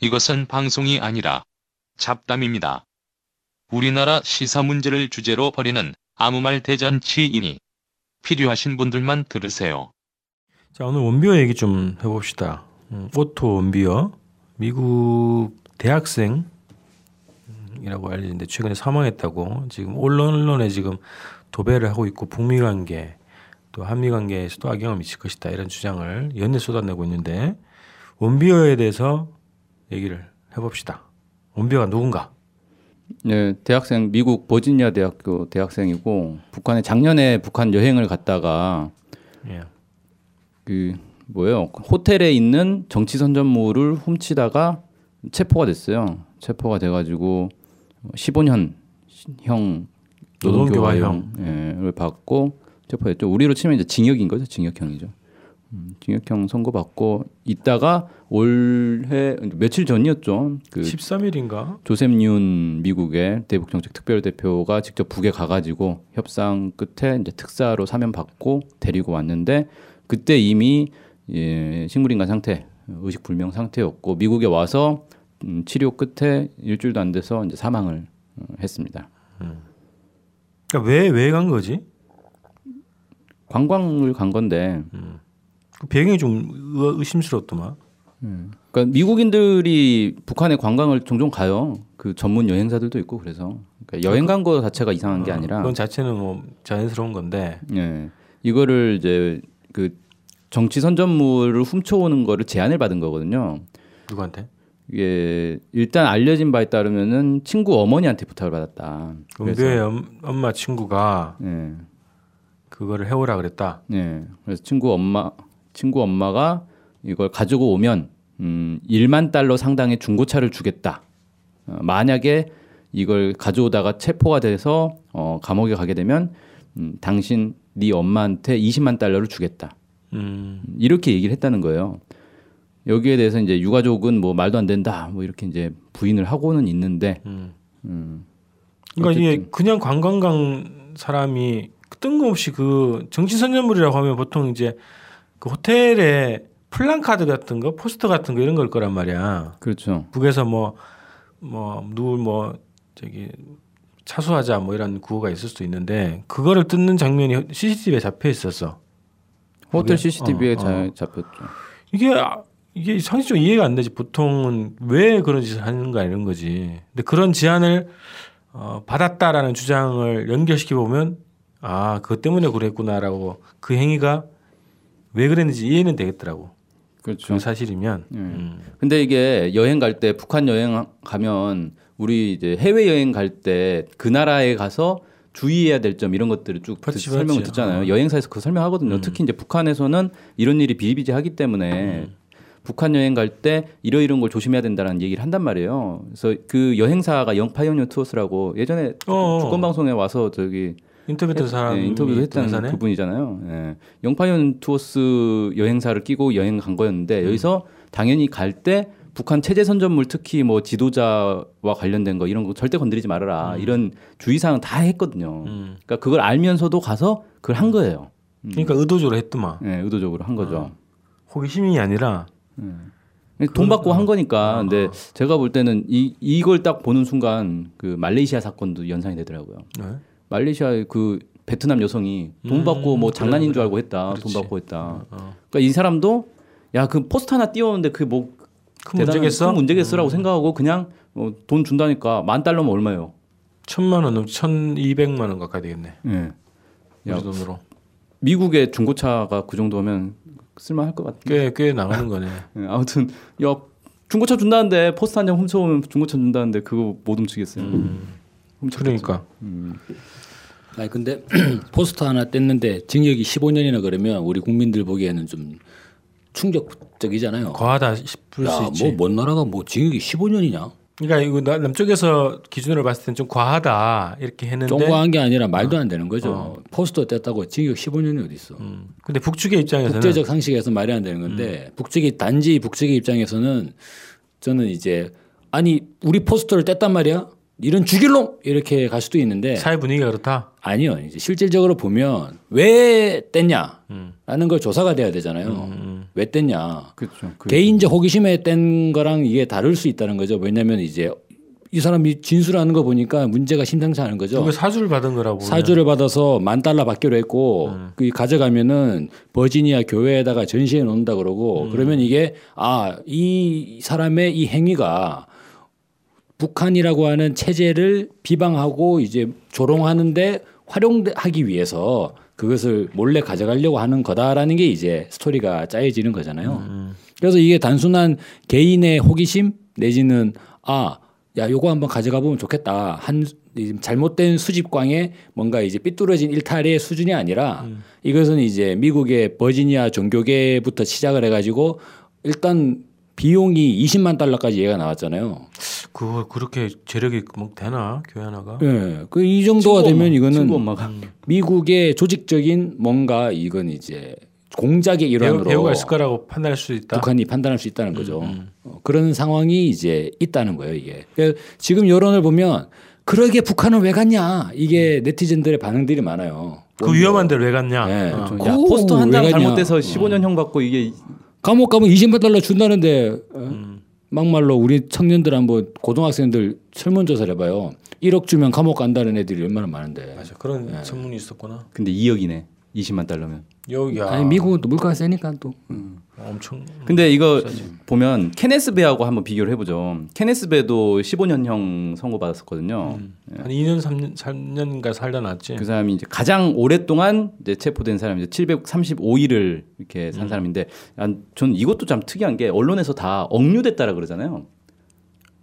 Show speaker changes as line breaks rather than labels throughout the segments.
이것은 방송이 아니라 잡담입니다. 우리나라 시사 문제를 주제로 벌이는 아무 말 대잔치이니 필요하신 분들만 들으세요.
자 오늘 웜비어 얘기 좀 해봅시다. 음, 오토 웜비어 미국 대학생이라고 알려진데 최근에 사망했다고 지금 언론에 지금 도배를 하고 있고 북미 관계 또 한미 관계에서도 악영향을 미칠 것이다 이런 주장을 연일 쏟아내고 있는데 원비어에 대해서 얘기를 해봅시다. 원비어가 누군가?
네, 대학생 미국 버지니아 대학교 대학생이고 북한에 작년에 북한 여행을 갔다가
예.
그 뭐예요 호텔에 있는 정치 선전물을 훔치다가 체포가 됐어요. 체포가 돼가지고 15년 형 노동교화형을 받고 체포했죠. 우리로 치면 이제 징역인 거죠. 징역형이죠. 음, 징역형 선고받고 있다가 올해 며칠 전이었죠. 그
13일인가?
조셉 윤 미국의 대북 정책 특별 대표가 직접 북에 가가지고 협상 끝에 이제 특사로 사면 받고 데리고 왔는데 그때 이미 예, 식물인간 상태, 의식 불명 상태였고 미국에 와서 음, 치료 끝에 일주일도 안 돼서 이제 사망을 어, 했습니다.
그러니까 왜 왜 간 거지?
관광을 간 건데
그 배경이 좀 의- 의심스럽더만.
그러니까 미국인들이 북한에 관광을 종종 가요. 그 전문 여행사들도 있고 그래서 그러니까 여행 간 거 자체가 이상한 게 아니라
그건 자체는 뭐 자연스러운 건데.
예. 이거를 이제 그 정치 선전물을 훔쳐오는 거를 제안을 받은 거거든요.
누구한테?
이게 일단 알려진 바에 따르면은 친구 어머니한테 부탁을 받았다.
은비의 엄- 엄마 친구가
예.
그거를 해오라 그랬다.
예. 그래서 친구 엄마 친구 엄마가 이걸 가지고 오면 음 1만 달러 상당의 중고차를 주겠다. 어, 만약에 이걸 가져오다가 체포가 돼서 어 감옥에 가게 되면 음 당신 네 엄마한테 20만 달러를 주겠다.
음.
이렇게 얘기를 했다는 거예요. 여기에 대해서 이제 유가족은 뭐 말도 안 된다 뭐 이렇게 이제 부인을 하고는 있는데
음.
음,
그러니까 이게. 그냥 관광 간 사람이 뜬금없이 그 정치 선전물이라고 하면 보통 이제 그 호텔에 플랜카드 같은 거, 포스터 같은 거 이런 걸 거란 말이야.
그렇죠.
북에서 뭐 뭐 누구 뭐 저기 차수하자 뭐 이런 구호가 있을 수도 있는데 그거를 뜯는 장면이 CCTV에 잡혀 있었어.
호텔
그게?
CCTV에
어, 어.
잡혔죠.
이게 아- 이게 상식적으로 이해가 안 되지. 보통은 왜 그런 짓을 하는가 이런 거지. 근데 그런 제안을 어, 받았다라는 주장을 연결시켜 보면 아 그것 때문에 그랬구나라고 그 행위가 왜 그랬는지 이해는 되겠더라고.
그렇죠.
그 사실이면.
예.
음.
근데 이게 여행 갈 때 북한 여행 가면 우리 이제 해외 여행 갈 때 그 나라에 가서 주의해야 될 점 이런 것들을 쭉
그렇지,
듣- 설명을
그렇지.
듣잖아요.
어.
여행사에서 그 설명하거든요.
음.
특히 이제 북한에서는 이런 일이 비일비재하기 때문에 북한 여행 갈 때 이러이런 걸 조심해야 된다는 얘기를 한단 말이에요. 그래서 그 여행사가 영파이오니어 투어스라고 예전에
어.
주권 방송에 와서 저기
인터뷰 했던 사람
예, 인터뷰도 했던 그분이잖아요. 예. 영파이온 투어스 여행사를 끼고 여행 간 거였는데
음.
여기서 당연히 갈 때 북한 체제 선전물 특히 뭐 지도자와 관련된 거 이런 거 절대 건드리지 말아라 이런 주의사항 다 했거든요.
음.
그러니까 그걸 알면서도 가서 그걸 한 거예요.
그러니까 의도적으로 했더만.
예, 의도적으로 한
어.
거죠.
호기심이 아니라
돈 받고 한 거니까.
어,
근데
어.
제가 볼 때는 이 이걸 딱 보는 순간 그 말레이시아 사건도 연상이 되더라고요.
네.
말레이시아 그 베트남 여성이 돈
음,
받고 뭐
그래,
장난인 줄
그래.
알고 했다.
그렇지.
돈 받고 했다.
어.
그러니까 이 사람도 야 그 포스터 하나 띄웠는데 그뭐
큰 문제겠어? 음.
큰 문제겠어라고 생각하고 그냥 어, 돈 준다니까 만 달러면 얼마예요?
천만 원, 천이백만 원 가까이 되겠네.
예.
우리
야.
돈으로
미국의 중고차가 그 정도면 쓸만할 것 같아.
꽤꽤 나가는 거네.
예, 아무튼 야 중고차 준다는데 포스터 한 장 훔쳐오면 중고차 준다는데 그거 못 훔치겠어요. 훔쳤겠죠.
그러니까
음.
아니 근데 포스터 하나 뗐는데 징역이 15년이나 그러면 우리 국민들 보기에는 좀 충격적이잖아요.
과하다 싶을 수 있지.
야뭐먼 나라가 뭐 징역이 15년이냐?
그러니까 이거 나- 남쪽에서 기준으로 봤을 땐 좀 과하다 이렇게 했는데
쫑과한 게 아니라 말도 안 되는 거죠. 포스터 뗐다고 징역 15년이 어디 있어?
음, 근데 북측의 입장에서는
국제적 상식에서 말이 안 되는 건데 북측이 단지 북측의 입장에서는 저는 이제 아니 우리 포스터를 뗐단 말이야. 이런 죽일 놈 이렇게 갈 수도 있는데
사회 분위기가 그렇다.
아니요. 이제 실질적으로 보면 왜 뗐냐라는
음.
걸 조사가 돼야 되잖아요. 왜 뗐냐.
그렇죠. 그
개인적 호기심에 뗀 거랑 이게 다를 수 있다는 거죠. 왜냐하면 이제 이 사람이 진술하는 거 보니까 문제가 심상치 않은 거죠.
사주를 받은 거라고.
사주를 받아서 만 달러 받기로 했고 그 가져가면은 버지니아 교회에다가 전시해 놓는다 그러고 그러면 이게 아 이 사람의 이 행위가 북한이라고 하는 체제를 비방하고 이제 조롱하는데 활용하기 위해서 그것을 몰래 가져가려고 하는 거다라는 게 이제 스토리가 짜여지는 거잖아요. 그래서 이게 단순한 개인의 호기심 내지는 아, 야, 요거 한번 가져가 보면 좋겠다. 한이 잘못된 수집광에 뭔가 이제 삐뚤어진 일탈의 수준이 아니라 이것은 이제 미국의 버지니아 종교계부터 시작을 해가지고 일단 비용이 20만 달러까지 얘가 나왔잖아요.
그거 그렇게 재력이 뭐 되나 교회 하나가?
예. 그이 정도가
친구
되면 이거는
친구 엄마가
미국의 조직적인 뭔가 이건 이제 공작의 일환으로
배우가 있을 거라고 판단할 수 있다.
북한이 판단할 수 있다는 거죠. 어, 그런 상황이 이제 있다는 거예요, 이게. 그러니까 지금 여론을 보면 그러게 북한은 왜 갔냐 이게 네티즌들의 반응들이 많아요.
그 위험한 데를 왜 갔냐?
네.
어.
야,
오,
포스터 한 장. 잘못돼서 15년형 받고 이게
감옥 가면 20만 달러 준다는데 어?
음.
막말로 우리 청년들 한번 고등학생들 설문조사를 해봐요. 1억 주면 감옥 간다는 애들이 얼마나 많은데.
맞아 그런 소문이 있었구나.
근데 2억이네. 20만 달러면.
여기야.
아니 미국은 또 물가가 세니까 또.
엄청.
근데 이거 보면 케네스 베하고 한번 비교를 해보죠. 케네스 베도 15년형 선고받았었거든요.
한 2년 3년 3년인가 살다 났지.
그 사람이 이제 가장 오랫동안 이제 체포된 사람이 이제 735일을 이렇게 산 사람인데, 난- 전 이것도 참 특이한 게 언론에서 다 억류됐다라 그러잖아요.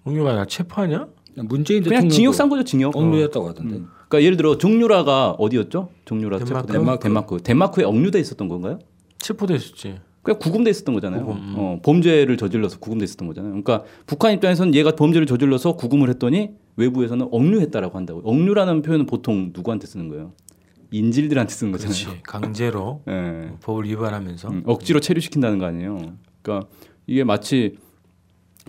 홍유가 나 체포하냐?
문재인
그냥
대통령도
징역 산 거죠, 징역.
억류했다고 하던데.
음. 그러니까 예를 들어 종류라가 어디였죠? 종류라
덴마크?
덴마크. 덴마크. 덴마크에 억류돼 있었던 건가요?
체포돼 있었지.
그냥 구금돼 있었던 거잖아요. 어, 범죄를 저질러서 구금돼 있었던 거잖아요. 그러니까 북한 입장에서는 얘가 범죄를 저질러서 구금을 했더니 외부에서는 억류했다라고 한다고. 억류라는 표현은 보통 누구한테 쓰는 거예요? 인질들한테 쓰는 거잖아요.
그렇지. 강제로
예.
법을 위반하면서.
음, 억지로 체류시킨다는 거 아니에요. 그러니까 이게 마치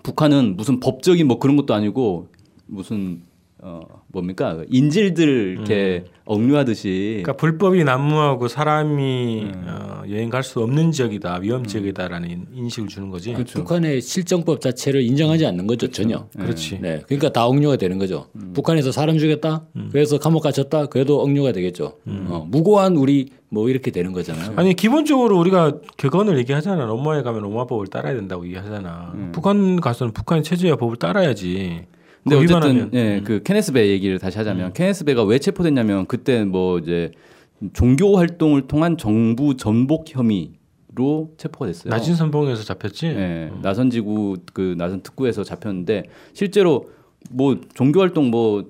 북한은 무슨 법적인 뭐 그런 것도 아니고 무슨 어 뭡니까 인질들 이렇게 억류하듯이
그러니까 불법이 난무하고 사람이 어, 여행 갈 수 없는 지역이다, 위험 지역이다라는 인식을 주는 거지.
그렇죠.
북한의 실정법 자체를 인정하지 않는 거죠 전혀.
그렇지.
네, 그러니까 다 억류가 되는 거죠. 북한에서 사람 죽였다, 그래서 감옥 갇혔다, 그래도 억류가 되겠죠. 어, 무고한 우리 뭐 이렇게 되는 거잖아요.
아니 기본적으로 우리가 격언을 얘기하잖아. 로마에 가면 로마 법을 따라야 된다고 얘기하잖아. 북한 가서는 북한의 체제와 법을 따라야지.
근데 어쨌든
위반하면.
예, 그 케네스 베 얘기를 다시 하자면 케네스 베가 왜 체포됐냐면 그때 뭐 이제 종교 활동을 통한 정부 전복 혐의로 체포가 됐어요.
낮은 선봉에서 잡혔지.
예, 나선 지구 그 나선 특구에서 잡혔는데 실제로 뭐 종교 활동 뭐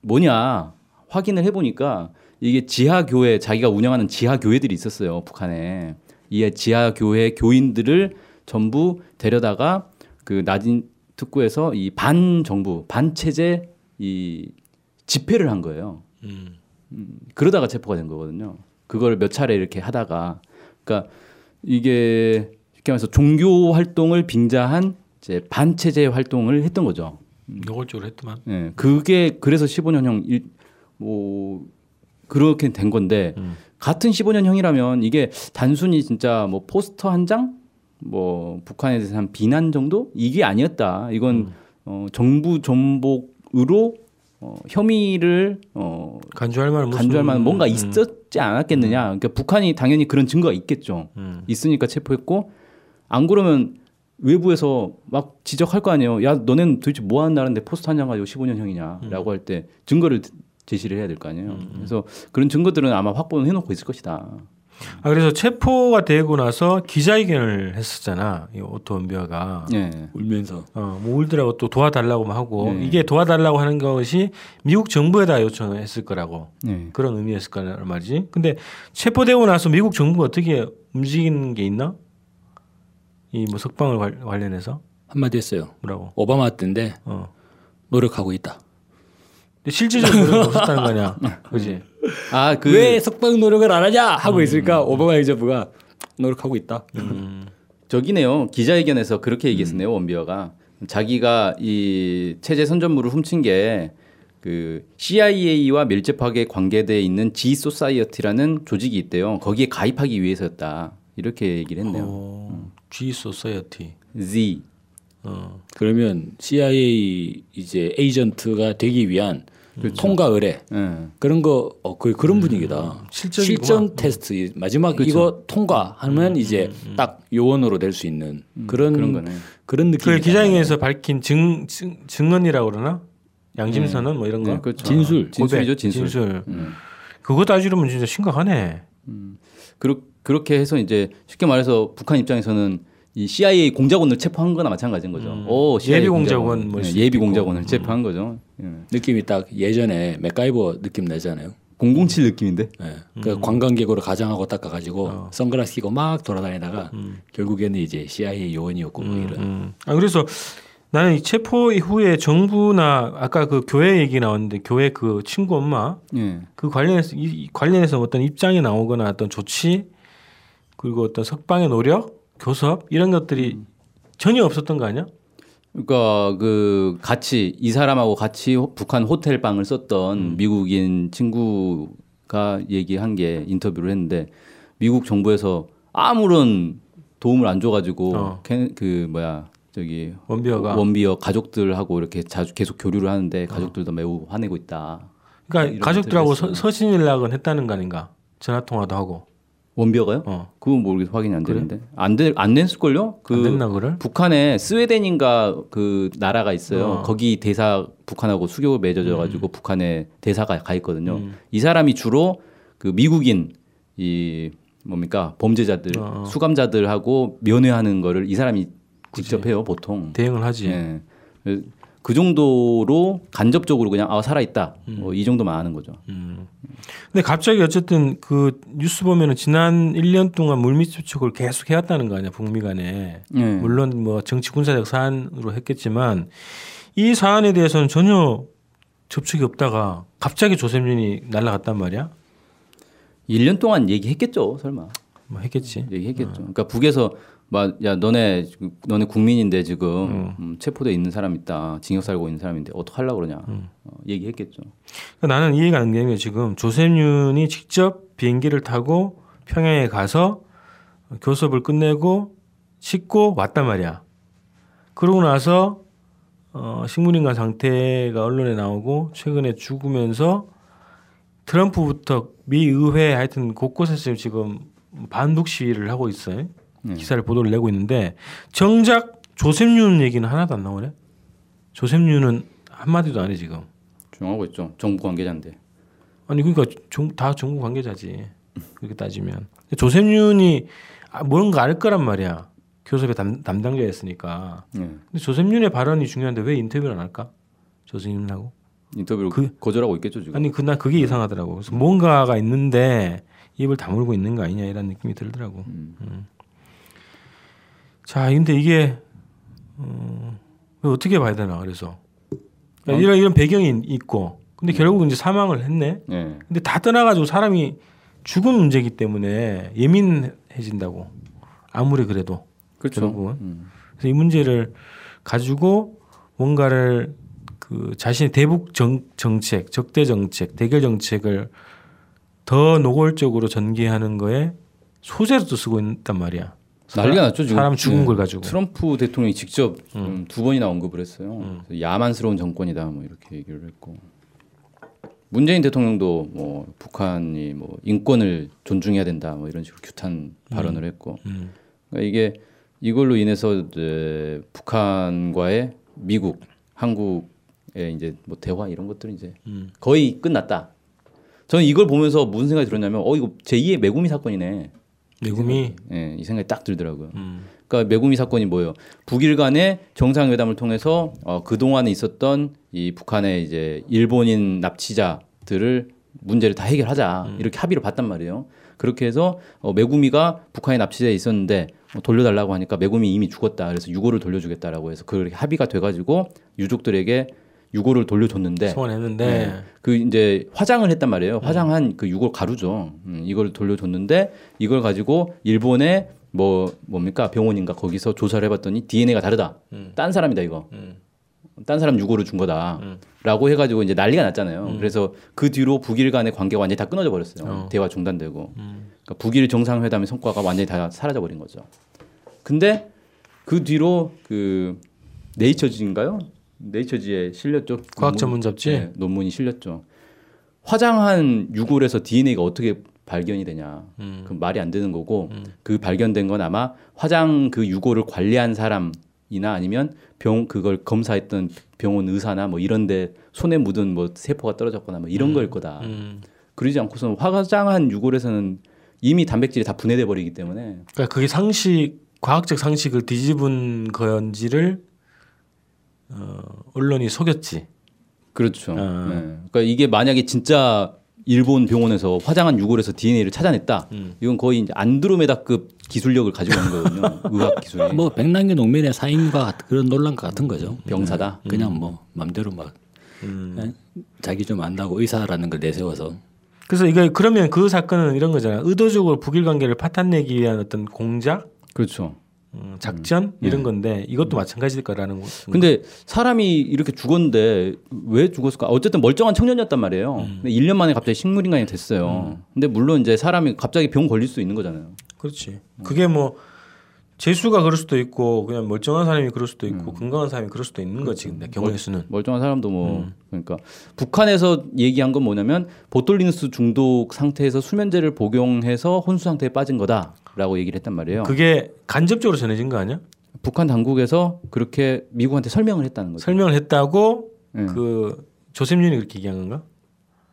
뭐냐 확인을 해 보니까 이게 지하 교회 자기가 운영하는 지하 교회들이 있었어요 북한에. 이 지하 교회 교인들을 전부 데려다가 그 나진 특구에서 이 반정부 반체제 이 집회를 한 거예요.
음.
음, 그러다가 체포가 된 거거든요. 그걸 몇 차례 이렇게 하다가 그러니까 이게 쉽게 말해서 종교 활동을 빙자한 이제 반체제 활동을 했던 거죠.
노골적으로 했더만.
예. 그게 그래서 15년형 일, 뭐 그렇게 된 건데
음.
같은 15년형이라면 이게 단순히 진짜 뭐 포스터 한 장, 뭐 북한에 대해서 한 비난 정도 이게 아니었다. 이건
음.
어, 정부 전복으로 어, 혐의를 어,
간주할 만한
간주할 만한 뭔가
음.
있었지 않았겠느냐. 그러니까 북한이 당연히 그런 증거가 있겠죠.
음.
있으니까 체포했고 안 그러면 외부에서 막 지적할 거 아니에요. 야, 너넨 도대체 뭐 하는 나라인데 포스터 한장 가지고 15년 형이냐라고 할때 증거를 제시를 해야 될 거 아니에요. 그래서 그런 증거들은 아마 확보는 해놓고 있을 것이다.
아 그래서 체포가 되고 나서 기자회견을 했었잖아. 이 오토 웜비어가.
예.
울면서
어, 뭐 울더라고 또 도와달라고 하고
네.
이게 도와달라고 하는 것이 미국 정부에다 요청을 했을 거라고
예.
그런 의미였을 거란 말이지. 근데 체포되고 나서 미국 정부가 어떻게 움직이는 게 있나? 이 뭐 석방을 관- 관련해서
한마디 했어요.
뭐라고?
오바마 때인데
어.
노력하고 있다.
근데 실질적으로 없었다는 거냐? 그지?
아, 그
왜 석방 노력을 안 하냐 하고 있으니까 오바마 행정부가 노력하고 있다.
저기네요. 기자회견에서 그렇게 얘기했었네요. 원비어가 자기가 이 체제 선전물을 훔친 게 그 CIA와 밀접하게 관계돼 있는 Z 소사이어티라는 조직이 있대요. 거기에 가입하기 위해서였다. 이렇게 얘기를 했네요.
어, Z 소사이어티.
Z.
어.
그러면 CIA 이제 에이전트가 되기 위한 통과 의례
예.
그런 거 어, 거의 그런 분위기다.
실전이구만.
실전 테스트 마지막 이거 통과하면 이제 딱 요원으로 될 수 있는 그런
그런 거네.
그런
그
느낌이
기자회견에서 밝힌 증, 증 증언이라고 그러나 양심선언 뭐 이런 거.
네, 그렇죠.
진술.
진술이죠, 진술. 음.
그거 따지려면 진짜 심각하네.
그렇, 그렇게 해서 이제 쉽게 말해서 북한 입장에서는 이 CIA 공작원을 체포한 거나 마찬가지인 거죠. 오, CIA
예비 공작원
예,
수도
예비. 공작원을 체포한 거죠. 예.
느낌이 딱 예전에 맥가이버 느낌 나잖아요.
007 느낌인데.
예. 그 관광객으로 가장하고 닦아 가지고 선글라스 끼고 막 돌아다니다가 결국에는 이제 CIA 요원이었고 뭐 이런.
음. 아 그래서 나는 이 체포 이후에 정부나 아까 그 교회 얘기 나왔는데 교회 그 친구 엄마
예.
그 관련해서 이, 이 관련해서 어떤 입장이 나오거나 어떤 조치 그리고 어떤 석방의 노력, 교섭 이런 것들이 전혀 없었던 거 아니야?
그러니까 그 같이 이 사람하고 같이 호- 북한 호텔 방을 썼던
음.
미국인 친구가 얘기한 게 인터뷰를 했는데 미국 정부에서 아무런 도움을 안 줘가지고
어.
캐- 그 뭐야 저기
원비어가
원비어 가족들하고 이렇게 자주 계속 교류를 하는데 가족들도 매우 화내고 있다.
그러니까 가족들하고 서. 서신 연락은 했다는 거 아닌가? 전화 통화도 하고.
원비어가요?
어.
그건 모르겠어 확인이 안 되는데 안돼안 냈을걸요? 그
안 됐나 그를?
북한에 스웨덴인가 그 나라가 있어요.
어.
거기 대사 북한하고 수교 맺어져 가지고 북한에 대사가 가 있거든요. 이 사람이 주로 그 미국인 이 뭡니까 범죄자들
어.
수감자들하고 면회하는 거를 이 사람이 직접 해요 보통.
대응을 하지.
예. 그 정도로 간접적으로 그냥 아 살아 있다. 뭐 이 정도만 아는 거죠.
근데 갑자기 어쨌든 그 뉴스 보면은 지난 1년 동안 물밑 접촉을 계속 해왔다는 거 아니야 북미 간에.
예.
물론 뭐 정치 군사적 사안으로 했겠지만 이 사안에 대해서는 전혀 접촉이 없다가 갑자기 조셉윤이 날라갔단 말이야.
1년 동안 얘기했겠죠, 설마.
뭐 했겠지.
얘기했겠죠. 그러니까 북에서 막야 너네 너네 국민인데 지금 음, 체포돼 있는 사람 있다, 징역 살고 있는 사람인데 어떡 하려고 그러냐. 어, 얘기했겠죠.
그러니까 나는 이해가 안 되는 게 지금 조셉윤이 직접 비행기를 타고 평양에 가서 교섭을 끝내고 씻고 왔단 말이야. 그러고 나서 어, 식물인간 상태가 언론에 나오고 최근에 죽으면서 트럼프부터 미 의회 하여튼 곳곳에서 지금 반북 시위를 하고 있어요.
네.
기사를 보도를 내고 있는데 정작 조셉윤 얘기는 하나도 안 나오네. 조셉윤은 한 마디도 안 해 지금.
조용하고 있죠. 정부 관계자인데.
아니 그러니까 정, 다 정부 관계자지 그렇게 따지면 조셉윤이 아, 뭔가 알 거란 말이야 교섭의 담, 담당자였으니까
예.
근데 조셉윤의 발언이 중요한데 왜 인터뷰를 안 할까 조셉윤하고
인터뷰를
그-
거절하고 있겠죠 지금.
아니 그난 그게 이상하더라고 그래서 뭔가가 있는데 입을 다물고 있는 거 아니냐 이런 느낌이 들더라고 음. 자 근데 이게 어, 어떻게 봐야 되나 그래서 그러니까 이런 이런 배경이 있고 근데 결국 이제 사망을 했네
예.
근데 다 떠나가지고 사람이 죽은 문제이기 때문에 예민해진다고 아무리 그래도
그렇죠.
결국은.
음.
그래서 이 문제를 가지고 뭔가를 그 자신의 대북 정, 정책, 적대 정책, 대결 정책을 더 노골적으로 전개하는 거에 소재로도 쓰고 있단 말이야.
난리가 났죠 지금.
사람 죽은
예.
걸 가지고.
트럼프 대통령이 직접 음, 두 번이나 언급을 했어요. 그래서 야만스러운 정권이다 뭐 이렇게 얘기를 했고. 문재인 대통령도 뭐 북한이 뭐 인권을 존중해야 된다 뭐 이런 식으로 규탄 발언을 했고
음.
그러니까 이게 이걸로 인해서 이제 북한과의 미국, 한국의 이제 뭐 대화 이런 것들이 이제
음.
거의 끝났다. 저는 이걸 보면서 무슨 생각이 들었냐면 어 이거 제2의 매구미 사건이네.
매금이
예, 이 생각이 딱 들더라고요.
음.
그러니까 매구미 사건이 뭐예요? 북일 간의 정상회담을 통해서 어, 그 동안에 있었던 이 북한의 이제 일본인 납치자들을 문제를 다 해결하자 이렇게 합의를 봤단 말이에요. 그렇게 해서 어, 매구미가 북한에 납치돼 있었는데 어, 돌려달라고 하니까 매구미 이미 죽었다. 그래서 유고를 돌려주겠다라고 해서 그 합의가 돼가지고 유족들에게 유고를 돌려줬는데
소환했는데
네. 그 이제 화장을 했단 말이에요. 화장한 그 유골 가루죠. 음, 이걸 돌려줬는데 이걸 가지고 일본의 뭐 뭡니까 병원인가 거기서 조사를 해봤더니 DNA가 다르다.
음.
딴 사람이다 이거.
음.
딴 사람 유고를 준 거다라고 해가지고 이제 난리가 났잖아요. 그래서 그 뒤로 북일 간의 관계가 완전히 다 끊어져 버렸어요. 대화 중단되고 그러니까 북일 정상회담의 성과가 완전히 다 사라져 버린 거죠. 근데 그 뒤로 그 네이처지인가요? 네이처지에 실렸죠.
과학. 전문 잡지?
네, 논문이 실렸죠. 화장한 유골에서 DNA가 어떻게 발견이 되냐? 그 말이 안 되는 거고 그 발견된 건 아마 화장 그 유골을 관리한 사람이나 아니면 병 그걸 검사했던 병원 의사나 뭐 이런데 손에 묻은 뭐 세포가 떨어졌거나 뭐 이런 거일 거다.
음.
그러지 않고서는 화장한 유골에서는 이미 단백질이 다 분해돼 버리기 때문에
그러니까 그게 상식 과학적 상식을 뒤집은 건지를 어, 언론이 속였지.
그렇죠.
아.
네. 그러니까 이게 만약에 진짜 일본 병원에서 화장한 유골에서 DNA를 찾아냈다.
음.
이건 거의 이제 안드로메다급 기술력을 가지고 있는 거거든요. 의학 기술이.
뭐 백남기 농민의 사인과 같- 그런 논란과 같은 거죠.
병사다?
네. 그냥 뭐 맘대로 막
음.
예? 자기 좀 안다고 의사라는 걸 내세워서
그래서 이게 그러면 그 사건은 이런 거잖아. 의도적으로 북일 관계를 파탄내기 위한 어떤 공작,
그렇죠.
음, 작전 이런 건데 이것도 마찬가지일 거라는 거.
근데 사람이 이렇게 죽었는데 왜 죽었을까? 어쨌든 멀쩡한 청년이었단 말이에요.
음.
근데 1년 만에 갑자기 식물 인간이 됐어요. 근데 물론 이제 사람이 갑자기 병 걸릴 수 있는 거잖아요.
그렇지. 그게 뭐 재수가 그럴 수도 있고 그냥 멀쩡한 사람이 그럴 수도 있고 건강한 사람이 그럴 수도 있는 거지. 근데 경우의 수는.
멀쩡한 사람도 뭐
음.
그러니까 북한에서 얘기한 건 뭐냐면 보톨리누스 중독 상태에서 수면제를 복용해서 혼수 상태에 빠진 거다 라고 얘기를 했단 말이에요.
그게 간접적으로 전해진 거 아니야?
북한 당국에서 그렇게 미국한테 설명을 했다는 거죠.
설명을 했다고
네.
그 조셉윤이 그렇게 얘기한 건가?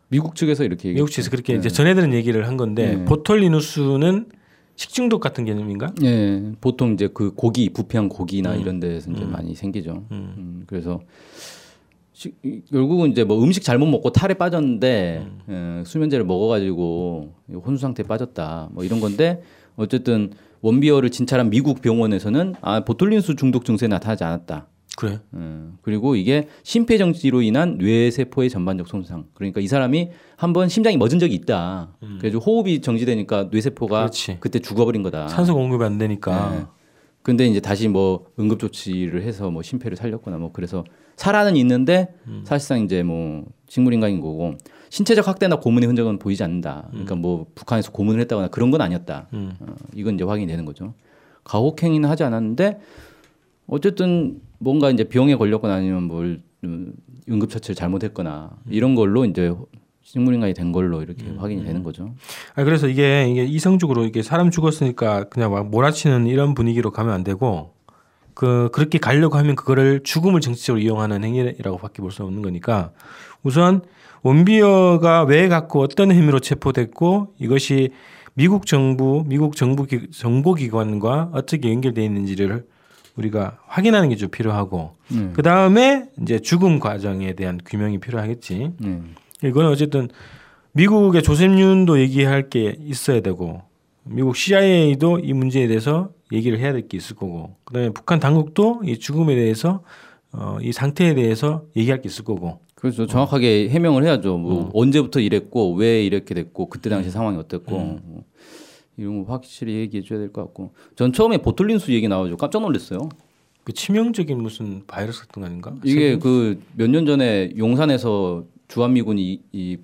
미국 측에서 이렇게 얘기.
미국 측에서 그렇게 이제 전해드는 얘기를 한 건데
네.
보톨리누스는 식중독 같은 개념인가?
예, 보통 이제 그 고기 부패한 고기나
음.
이런 데서 이제 많이 생기죠. 음, 그래서 시- 이- 결국은 이제 뭐 음식 잘못 먹고 탈에 빠졌는데
음.
예, 수면제를 먹어가지고 혼수 상태에 빠졌다. 뭐 이런 건데 어쨌든 원비어를 진찰한 미국 병원에서는 아 보톨린수 중독 증세 나타나지 않았다.
그래.
음, 그리고 이게 심폐정지로 인한 뇌세포의 전반적 손상. 그러니까 이 사람이 한 번 심장이 멎은 적이 있다. 그래서 호흡이 정지되니까 뇌세포가
음. 그렇지.
그때 죽어버린 거다.
산소 공급이 안 되니까.
아. 네. 근데 이제 다시 뭐 응급 조치를 해서 뭐 심폐를 살렸거나 뭐 그래서 살아는 있는데
음.
사실상 이제 뭐 식물인간인 거고 신체적 학대나 고문의 흔적은 보이지 않는다. 그러니까 뭐 북한에서 고문을 했다거나 그런 건 아니었다.
음.
어, 이건 이제 확인이 되는 거죠. 가혹행위는 하지 않았는데 어쨌든 뭔가 이제 병에 걸렸거나 아니면 뭘 음, 응급처치를 잘못했거나 이런 걸로 이제 식물인간이 된 걸로 이렇게 확인이 되는 거죠.
아 그래서 이게 이게 이성적으로 이게 사람 죽었으니까 그냥 막 몰아치는 이런 분위기로 가면 안 되고 그 그렇게 가려고 하면 그거를 죽음을 정치적으로 이용하는 행위라고밖에 볼 수 없는 거니까 우선 원비어가 왜 갖고 어떤 혐의로 체포됐고 이것이 미국 정부 미국 정부 기, 정보기관과 어떻게 연결돼 있는지를 우리가 확인하는 게 좀 필요하고
음.
그 다음에 이제 죽음 과정에 대한 규명이 필요하겠지.
음.
이건 어쨌든 미국의 조셉 윤도 얘기할 게 있어야 되고 미국 CIA도 이 문제에 대해서 얘기를 해야 될 게 있을 거고 그 다음에 북한 당국도 이 죽음에 대해서 어, 이 상태에 대해서 얘기할 게 있을 거고
그렇죠. 정확하게 해명을 해야죠. 뭐 언제부터 이랬고 왜 이렇게 됐고 그때 당시 상황이 어땠고 뭐 이런 거 확실히 얘기해 줘야 될 것 같고 전 처음에 보톨린수 얘기 나와가지고 깜짝 놀랐어요.
그 치명적인 무슨 바이러스 같은 거 아닌가?
이게 그 몇 년 전에 용산에서 주한미군이 이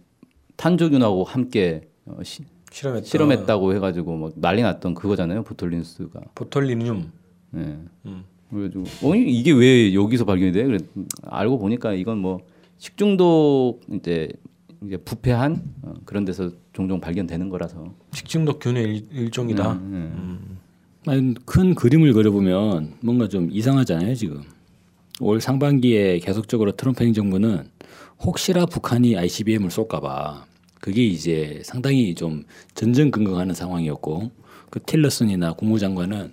탄저균하고 함께 어, 시-
실험했다.
실험했다고 해가지고 막 난리 났던 그거잖아요. 보톨린스가.
보톨리늄.
예.
음.
그래가지고 어 이게 왜 여기서 발견이 돼? 그래 알고 보니까 이건 뭐 식중독 이제 이제 부패한 어, 그런 데서 종종 발견되는 거라서.
식중독균의 일, 일종이다.
음,
아니, 큰 그림을 그려보면 뭔가 좀 이상하잖아요 지금 올 상반기에 계속적으로 트럼프 행정부는 혹시나 북한이 ICBM을 쏠까봐 그게 이제 상당히 좀 전전긍긍하는 상황이었고 그 틸러슨이나 국무장관은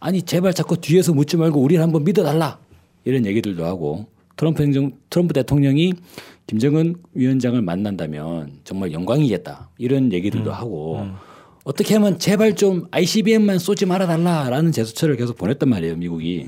아니 제발 자꾸 뒤에서 묻지 말고 우리를 한번 믿어달라. 이런 얘기들도 하고 트럼프 행정 트럼프 대통령이 김정은 위원장을 만난다면 정말 영광이겠다. 이런 얘기들도 하고 어떻게 하면 제발 좀 ICBM만 쏘지 말아달라라는 제스처를 계속 보냈단 말이에요 미국이.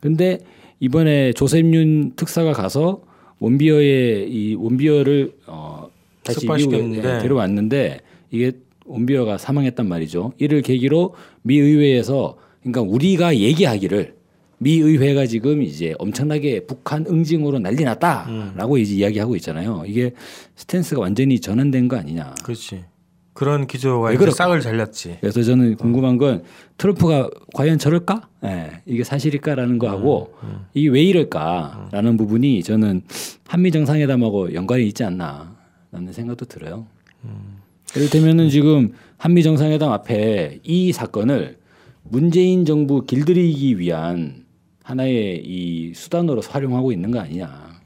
근데 이번에 조셉윤 특사가 가서 원비어의 이 원비어를 어 다시 미국에. 예, 데려왔는데 이게 원비어가 사망했단 말이죠. 이를 계기로 미 의회에서 그러니까 우리가 얘기하기를 미 의회가 지금 이제 엄청나게 북한 응징으로 난리 났다라고 이제 이야기하고 있잖아요. 이게 스탠스가 완전히 전환된 거 아니냐.
그렇지. 그런 기조가
왜
이제? 싹을 잘렸지.
그래서 저는 궁금한 건 트럼프가 과연 저럴까? 예, 이게 사실일까라는 거하고 이게 왜 이럴까라는 부분이 저는 한미 정상회담하고 연관이 있지 않나 라는 생각도 들어요. 이를테면은 지금 한미 정상회담 앞에 이 사건을 문재인 정부 길들이기 위한 하나의 이 수단으로 활용하고 있는 거 아니냐.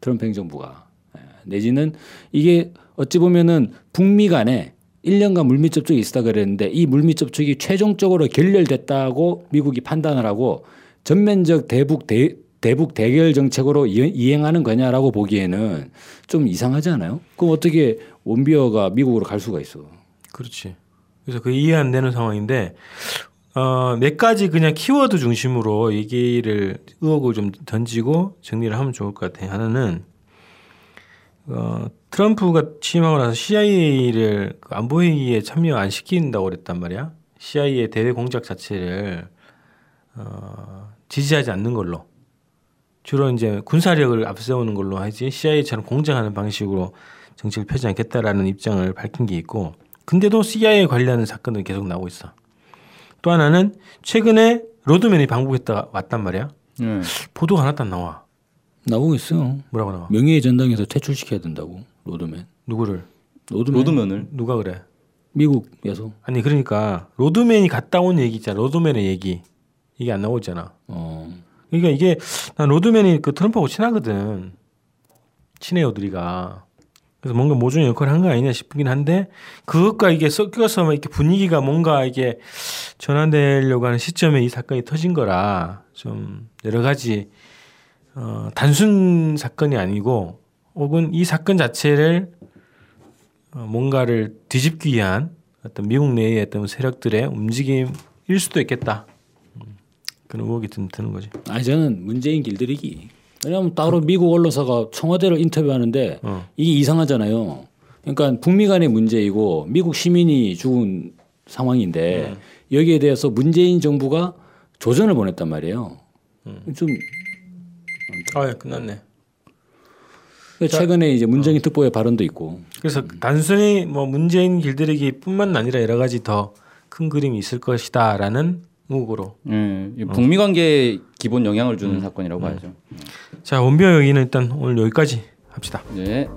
트럼프 행정부가 예, 내지는 이게 어찌 보면은 북미 간에 1년간 물밑 접촉이 있었다 그랬는데 이 물밑 접촉이 최종적으로 결렬됐다고 미국이 판단을 하고 전면적 대북 대, 대북 대결 정책으로 이- 이행하는 거냐라고 보기에는 좀 이상하지 않아요? 그럼 어떻게 원비어가 미국으로 갈 수가 있어?
그렇지. 그래서 그 이해 안 되는 상황인데 어, 몇 가지 그냥 키워드 중심으로 얘기를 의혹을 좀 던지고 정리를 하면 좋을 것 같아요. 하나는 어, 트럼프가 취임하고 나서 CIA를 그 안보회의에 참여 안 시킨다고 그랬단 말이야. CIA 대외 공작 자체를 어, 지지하지 않는 걸로 주로 이제 군사력을 앞세우는 걸로 하지 CIA처럼 공작하는 방식으로 정책을 펴지 않겠다라는 입장을 밝힌 게 있고 근데도 CIA 관련한 사건들이 계속 나오고 있어. 또 하나는 최근에 로드맨이 방북했다 왔단 말이야.
네.
보도가 하나도 안 나와.
나오고 있어.
뭐라고 나와?
명예의 전당에서 퇴출시켜야 된다고 로드맨.
누구를?
로드맨.
로드맨을
누가 그래?
미국에서.
아니 그러니까 로드맨이 갔다 온 얘기 있잖아. 로드맨의 얘기. 이게 안 나오잖아.
어.
그러니까 이게 난 로드맨이 그 트럼프하고 친하거든. 친해요, 둘이가. 그래서 뭔가 모종의 역할을 한 거 아니냐 싶긴 한데 그것과 이게 섞여서 막 이렇게 분위기가 뭔가 이게 전환되려고 하는 시점에 이 사건이 터진 거라 좀 여러 가지 어, 단순 사건이 아니고 혹은 이 사건 자체를 어, 뭔가를 뒤집기 위한 어떤 미국 내의 어떤 세력들의 움직임일 수도 있겠다. 음, 그런 의혹이 드- 드는 거지.
아니 저는 문재인 길들이기. 왜냐하면 따로 미국 언론사가 청와대를 인터뷰하는데
어.
이게 이상하잖아요. 그러니까 북미 간의 문제이고 미국 시민이 죽은 상황인데 여기에 대해서 문재인 정부가 조전을 보냈단 말이에요. 좀
아, 예, 끝났네.
최근에 이제 문정인 특보의 발언도 있고
그래서 단순히 뭐 문재인 길들이기뿐만 아니라 여러 가지 더 큰 그림이 있을 것이다라는 의혹으로.
예, 이 북미 관계에 기본 영향을 주는 사건이라고 봐야죠.
자 원비어 얘기는 일단 오늘 여기까지 합시다.
네.